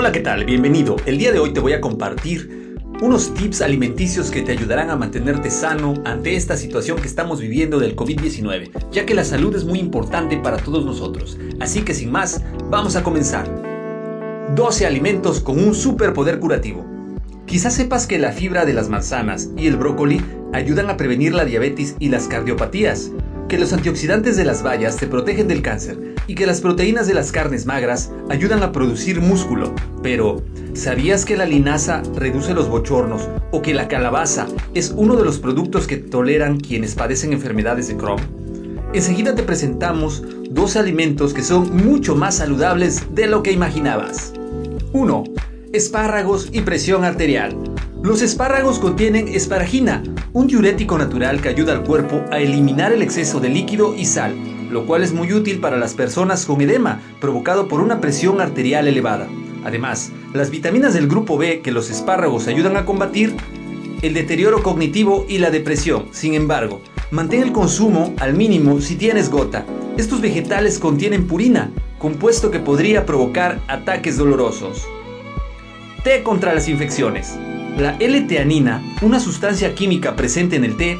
Hola, ¿qué tal? Bienvenido. El día de hoy te voy a compartir unos tips alimenticios que te ayudarán a mantenerte sano ante esta situación que estamos viviendo del COVID-19, ya que la salud es muy importante para todos nosotros. Así que sin más, vamos a comenzar. 12 alimentos con un superpoder curativo. Quizás sepas que la fibra de las manzanas y el brócoli ayudan a prevenir la diabetes y las cardiopatías, que los antioxidantes de las bayas te protegen del cáncer y que las proteínas de las carnes magras ayudan a producir músculo. Pero, ¿sabías que la linaza reduce los bochornos o que la calabaza es uno de los productos que toleran quienes padecen enfermedades de Crohn? Enseguida te presentamos dos alimentos que son mucho más saludables de lo que imaginabas. 1. Espárragos y presión arterial. Los espárragos contienen esparagina, un diurético natural que ayuda al cuerpo a eliminar el exceso de líquido y sal lo cual es muy útil para las personas con edema provocado por una presión arterial elevada. Además, las vitaminas del grupo B que los espárragos ayudan a combatir el deterioro cognitivo y la depresión. Sin embargo, mantén el consumo al mínimo si tienes gota. Estos vegetales contienen purina, compuesto que podría provocar ataques dolorosos. Té contra las infecciones. La L-teanina, una sustancia química presente en el té,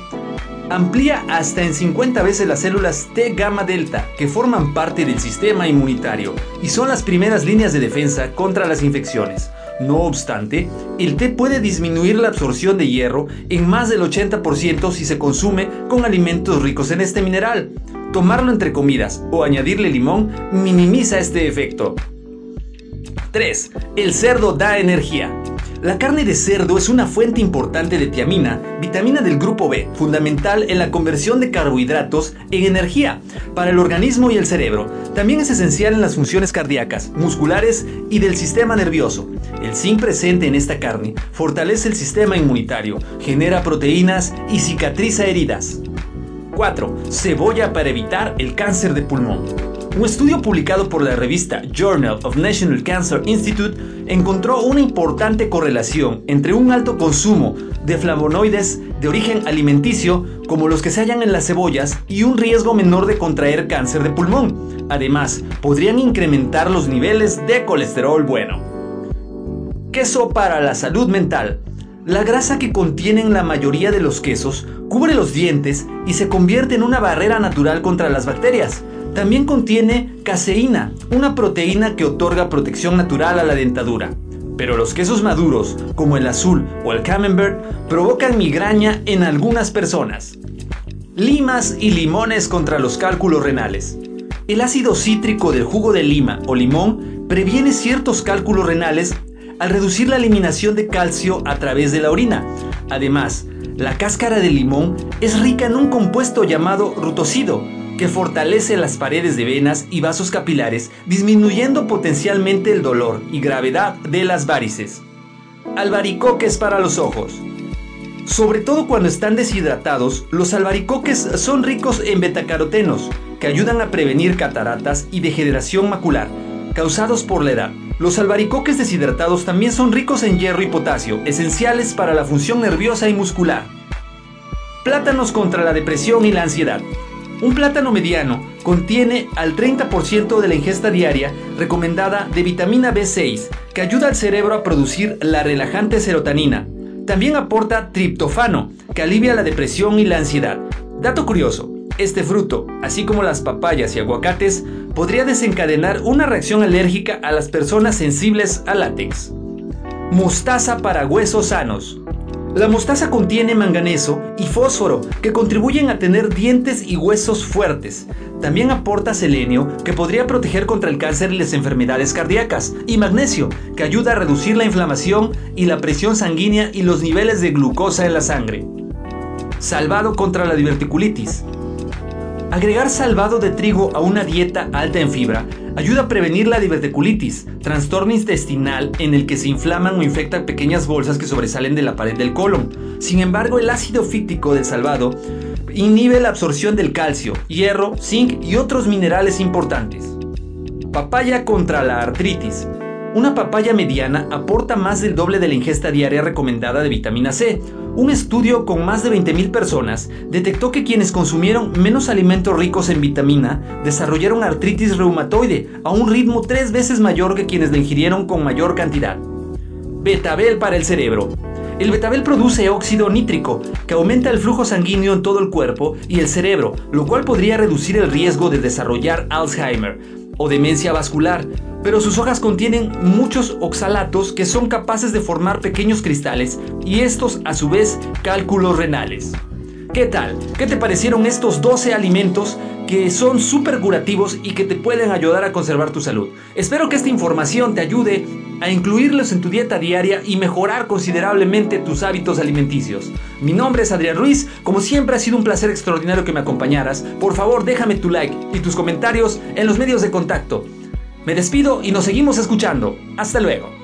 amplía hasta en 50 veces las células T gamma delta que forman parte del sistema inmunitario y son las primeras líneas de defensa contra las infecciones. No obstante, el té puede disminuir la absorción de hierro en más del 80% si se consume con alimentos ricos en este mineral. Tomarlo entre comidas o añadirle limón minimiza este efecto. 3. El cerdo da energía. La carne de cerdo es una fuente importante de tiamina, vitamina del grupo B, fundamental en la conversión de carbohidratos en energía para el organismo y el cerebro. También es esencial en las funciones cardíacas, musculares y del sistema nervioso. El zinc presente en esta carne fortalece el sistema inmunitario, genera proteínas y cicatriza heridas. 4. Cebolla para evitar el cáncer de pulmón. Un estudio publicado por la revista Journal of National Cancer Institute encontró una importante correlación entre un alto consumo de flavonoides de origen alimenticio, como los que se hallan en las cebollas, y un riesgo menor de contraer cáncer de pulmón. Además, podrían incrementar los niveles de colesterol bueno. Queso para la salud mental. La grasa que contienen la mayoría de los quesos cubre los dientes y se convierte en una barrera natural contra las bacterias. También contiene caseína, una proteína que otorga protección natural a la dentadura. Pero los quesos maduros, como el azul o el camembert, provocan migraña en algunas personas. Limas y limones contra los cálculos renales. El ácido cítrico del jugo de lima o limón previene ciertos cálculos renales al reducir la eliminación de calcio a través de la orina. Además, la cáscara de limón es rica en un compuesto llamado rutocido, que fortalece las paredes de venas y vasos capilares, disminuyendo potencialmente el dolor y gravedad de las varices. Albaricoques para los ojos. Sobre todo cuando están deshidratados, los albaricoques son ricos en betacarotenos, que ayudan a prevenir cataratas y degeneración macular, causados por la edad. Los albaricoques deshidratados también son ricos en hierro y potasio, esenciales para la función nerviosa y muscular. Plátanos contra la depresión y la ansiedad. Un plátano mediano contiene al 30% de la ingesta diaria recomendada de vitamina B6, que ayuda al cerebro a producir la relajante serotonina. También aporta triptofano, que alivia la depresión y la ansiedad. Dato curioso, este fruto, así como las papayas y aguacates, podría desencadenar una reacción alérgica a las personas sensibles al látex. Mostaza para huesos sanos. La mostaza contiene manganeso y fósforo que contribuyen a tener dientes y huesos fuertes. También aporta selenio que podría proteger contra el cáncer y las enfermedades cardíacas. Y magnesio que ayuda a reducir la inflamación y la presión sanguínea y los niveles de glucosa en la sangre. Salvado contra la diverticulitis. Agregar salvado de trigo a una dieta alta en fibra ayuda a prevenir la diverticulitis, trastorno intestinal en el que se inflaman o infectan pequeñas bolsas que sobresalen de la pared del colon. Sin embargo, el ácido fíctico del salvado inhibe la absorción del calcio, hierro, zinc y otros minerales importantes. Papaya contra la artritis. Una papaya mediana aporta más del doble de la ingesta diaria recomendada de vitamina C. Un estudio con más de 20.000 personas detectó que quienes consumieron menos alimentos ricos en vitamina desarrollaron artritis reumatoide a un ritmo tres veces mayor que quienes la ingirieron con mayor cantidad. Betabel para el cerebro. El betabel produce óxido nítrico, que aumenta el flujo sanguíneo en todo el cuerpo y el cerebro, lo cual podría reducir el riesgo de desarrollar Alzheimer o demencia vascular. Pero sus hojas contienen muchos oxalatos que son capaces de formar pequeños cristales y estos a su vez cálculos renales. ¿Qué tal? ¿Qué te parecieron estos 12 alimentos que son súper curativos y que te pueden ayudar a conservar tu salud? Espero que esta información te ayude a incluirlos en tu dieta diaria y mejorar considerablemente tus hábitos alimenticios. Mi nombre es Adrián Ruiz, como siempre ha sido un placer extraordinario que me acompañaras. Por favor, déjame tu like y tus comentarios en los medios de contacto. Me despido y nos seguimos escuchando. Hasta luego.